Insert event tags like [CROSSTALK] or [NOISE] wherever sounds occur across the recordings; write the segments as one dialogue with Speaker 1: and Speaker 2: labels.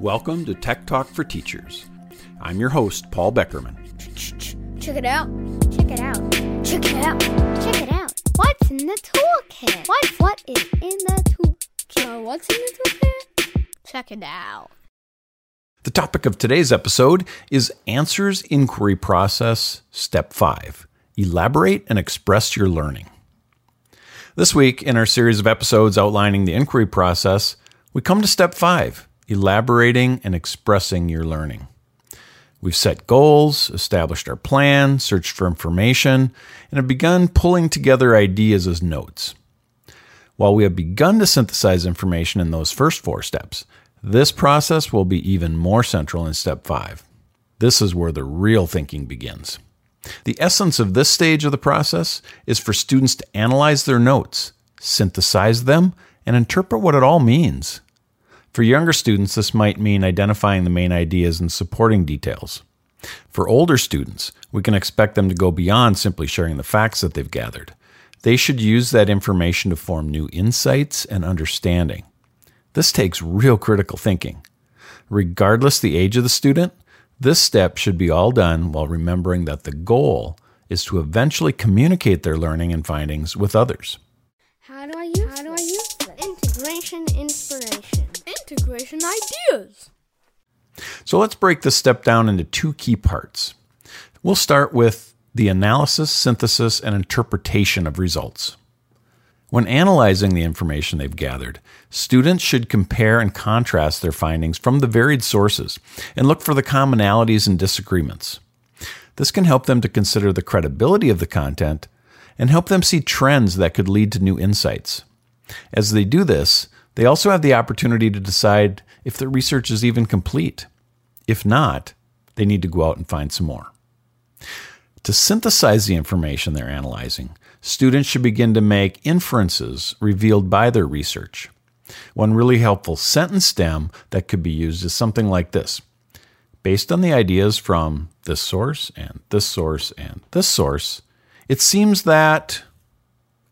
Speaker 1: Welcome to Tech Talk for Teachers. I'm your host, Paul Beckermann.
Speaker 2: Check it out. Check it out. Check it out. Check it out. What's in the toolkit? What what is in the toolkit? What's in the toolkit? Check it out.
Speaker 1: The topic of today's episode is Answers Inquiry Process, Step 5. Elaborate and express your learning. This week, in our series of episodes outlining the inquiry process, we come to Step 5 elaborating and expressing your learning. We've set goals, established our plan, searched for information, and have begun pulling together ideas as notes. While we have begun to synthesize information in those first four steps, this process will be even more central in step five. This is where the real thinking begins. The essence of this stage of the process is for students to analyze their notes, synthesize them, and interpret what it all means. For younger students, this might mean identifying the main ideas and supporting details. For older students, we can expect them to go beyond simply sharing the facts that they've gathered. They should use that information to form new insights and understanding. This takes real critical thinking. Regardless the age of the student, this step should be all done while remembering that the goal is to eventually communicate their learning and findings with others.
Speaker 2: How do I use How do I use this? Integration inspiration. Integration ideas.
Speaker 1: So let's break this step down into two key parts. We'll start with the analysis, synthesis, and interpretation of results. When analyzing the information they've gathered, students should compare and contrast their findings from the varied sources and look for the commonalities and disagreements. This can help them to consider the credibility of the content and help them see trends that could lead to new insights. As they do this, they also have the opportunity to decide if their research is even complete. If not, they need to go out and find some more. To synthesize the information they're analyzing, students should begin to make inferences revealed by their research. One really helpful sentence stem that could be used is something like this Based on the ideas from this source and this source and this source, it seems that,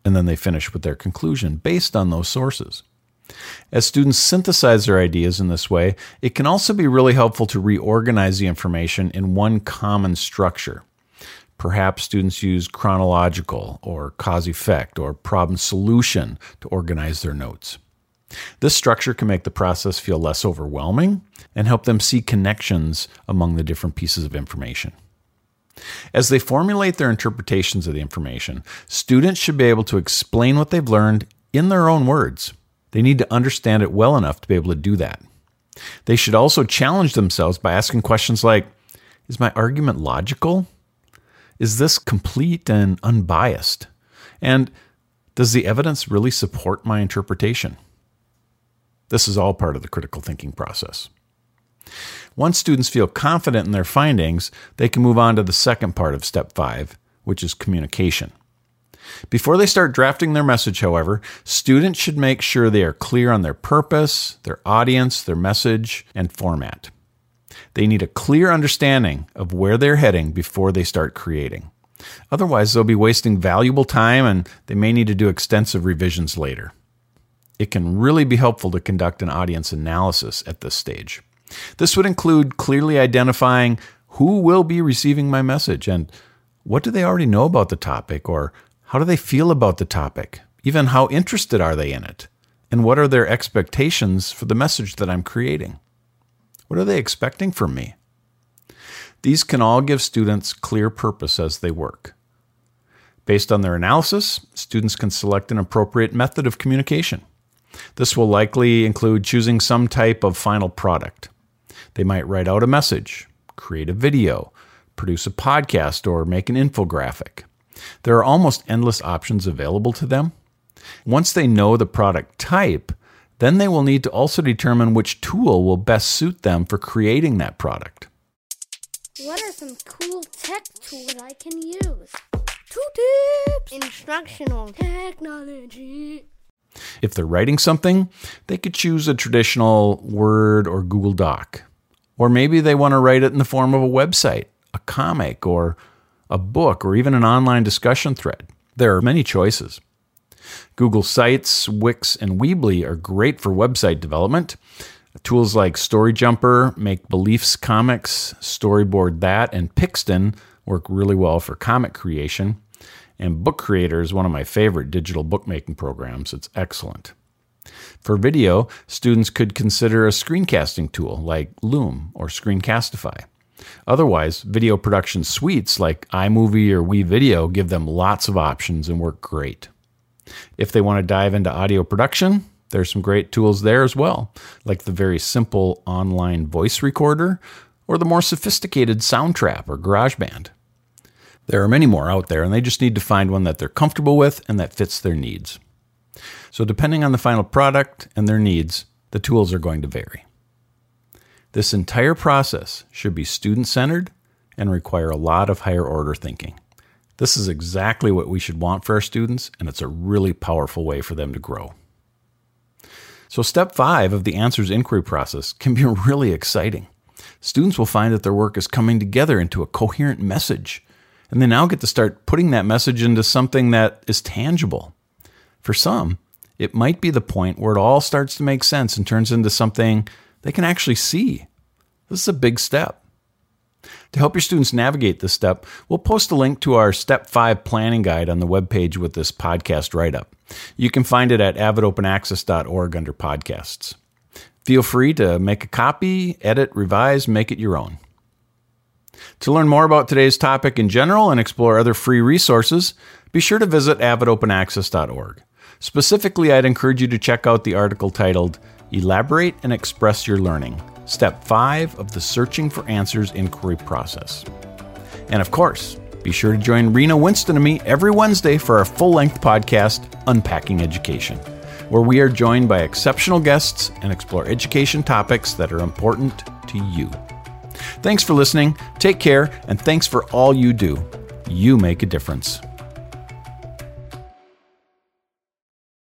Speaker 1: and then they finish with their conclusion based on those sources. As students synthesize their ideas in this way, it can also be really helpful to reorganize the information in one common structure. Perhaps students use chronological or cause effect or problem solution to organize their notes. This structure can make the process feel less overwhelming and help them see connections among the different pieces of information. As they formulate their interpretations of the information, students should be able to explain what they've learned in their own words. They need to understand it well enough to be able to do that. They should also challenge themselves by asking questions like Is my argument logical? Is this complete and unbiased? And does the evidence really support my interpretation? This is all part of the critical thinking process. Once students feel confident in their findings, they can move on to the second part of step five, which is communication. Before they start drafting their message, however, students should make sure they are clear on their purpose, their audience, their message, and format. They need a clear understanding of where they're heading before they start creating. Otherwise, they'll be wasting valuable time and they may need to do extensive revisions later. It can really be helpful to conduct an audience analysis at this stage. This would include clearly identifying who will be receiving my message and what do they already know about the topic or how do they feel about the topic? Even how interested are they in it? And what are their expectations for the message that I'm creating? What are they expecting from me? These can all give students clear purpose as they work. Based on their analysis, students can select an appropriate method of communication. This will likely include choosing some type of final product. They might write out a message, create a video, produce a podcast, or make an infographic. There are almost endless options available to them. Once they know the product type, then they will need to also determine which tool will best suit them for creating that product.
Speaker 2: What are some cool tech tools I can use? Two tips. Instructional technology.
Speaker 1: If they're writing something, they could choose a traditional Word or Google Doc. Or maybe they want to write it in the form of a website, a comic, or a book, or even an online discussion thread. There are many choices. Google Sites, Wix, and Weebly are great for website development. Tools like Storyjumper, Make Beliefs Comix, Storyboard That, and Pixton work really well for comic creation. And Book Creator is one of my favorite digital bookmaking programs. It's excellent. For video, students could consider a screencasting tool like Loom or Screencastify. Otherwise, video production suites like iMovie or WeVideo give them lots of options and work great. If they want to dive into audio production, there's some great tools there as well, like the very simple online voice recorder or the more sophisticated Soundtrap or GarageBand. There are many more out there, and they just need to find one that they're comfortable with and that fits their needs. So, depending on the final product and their needs, the tools are going to vary. This entire process should be student centered and require a lot of higher order thinking. This is exactly what we should want for our students, and it's a really powerful way for them to grow. So, step five of the answers inquiry process can be [LAUGHS] really exciting. Students will find that their work is coming together into a coherent message, and they now get to start putting that message into something that is tangible. For some, it might be the point where it all starts to make sense and turns into something they can actually see. This is a big step. To help your students navigate this step, we'll post a link to our Step 5 planning guide on the webpage with this podcast write up. You can find it at avidopenaccess.org under podcasts. Feel free to make a copy, edit, revise, make it your own. To learn more about today's topic in general and explore other free resources, be sure to visit avidopenaccess.org. Specifically, I'd encourage you to check out the article titled Elaborate and Express Your Learning Step 5 of the Searching for Answers inquiry process. And of course, be sure to join Rena Winston and me every Wednesday for our full length podcast, Unpacking Education, where we are joined by exceptional guests and explore education topics that are important to you. Thanks for listening, take care, and thanks for all you do. You make a difference.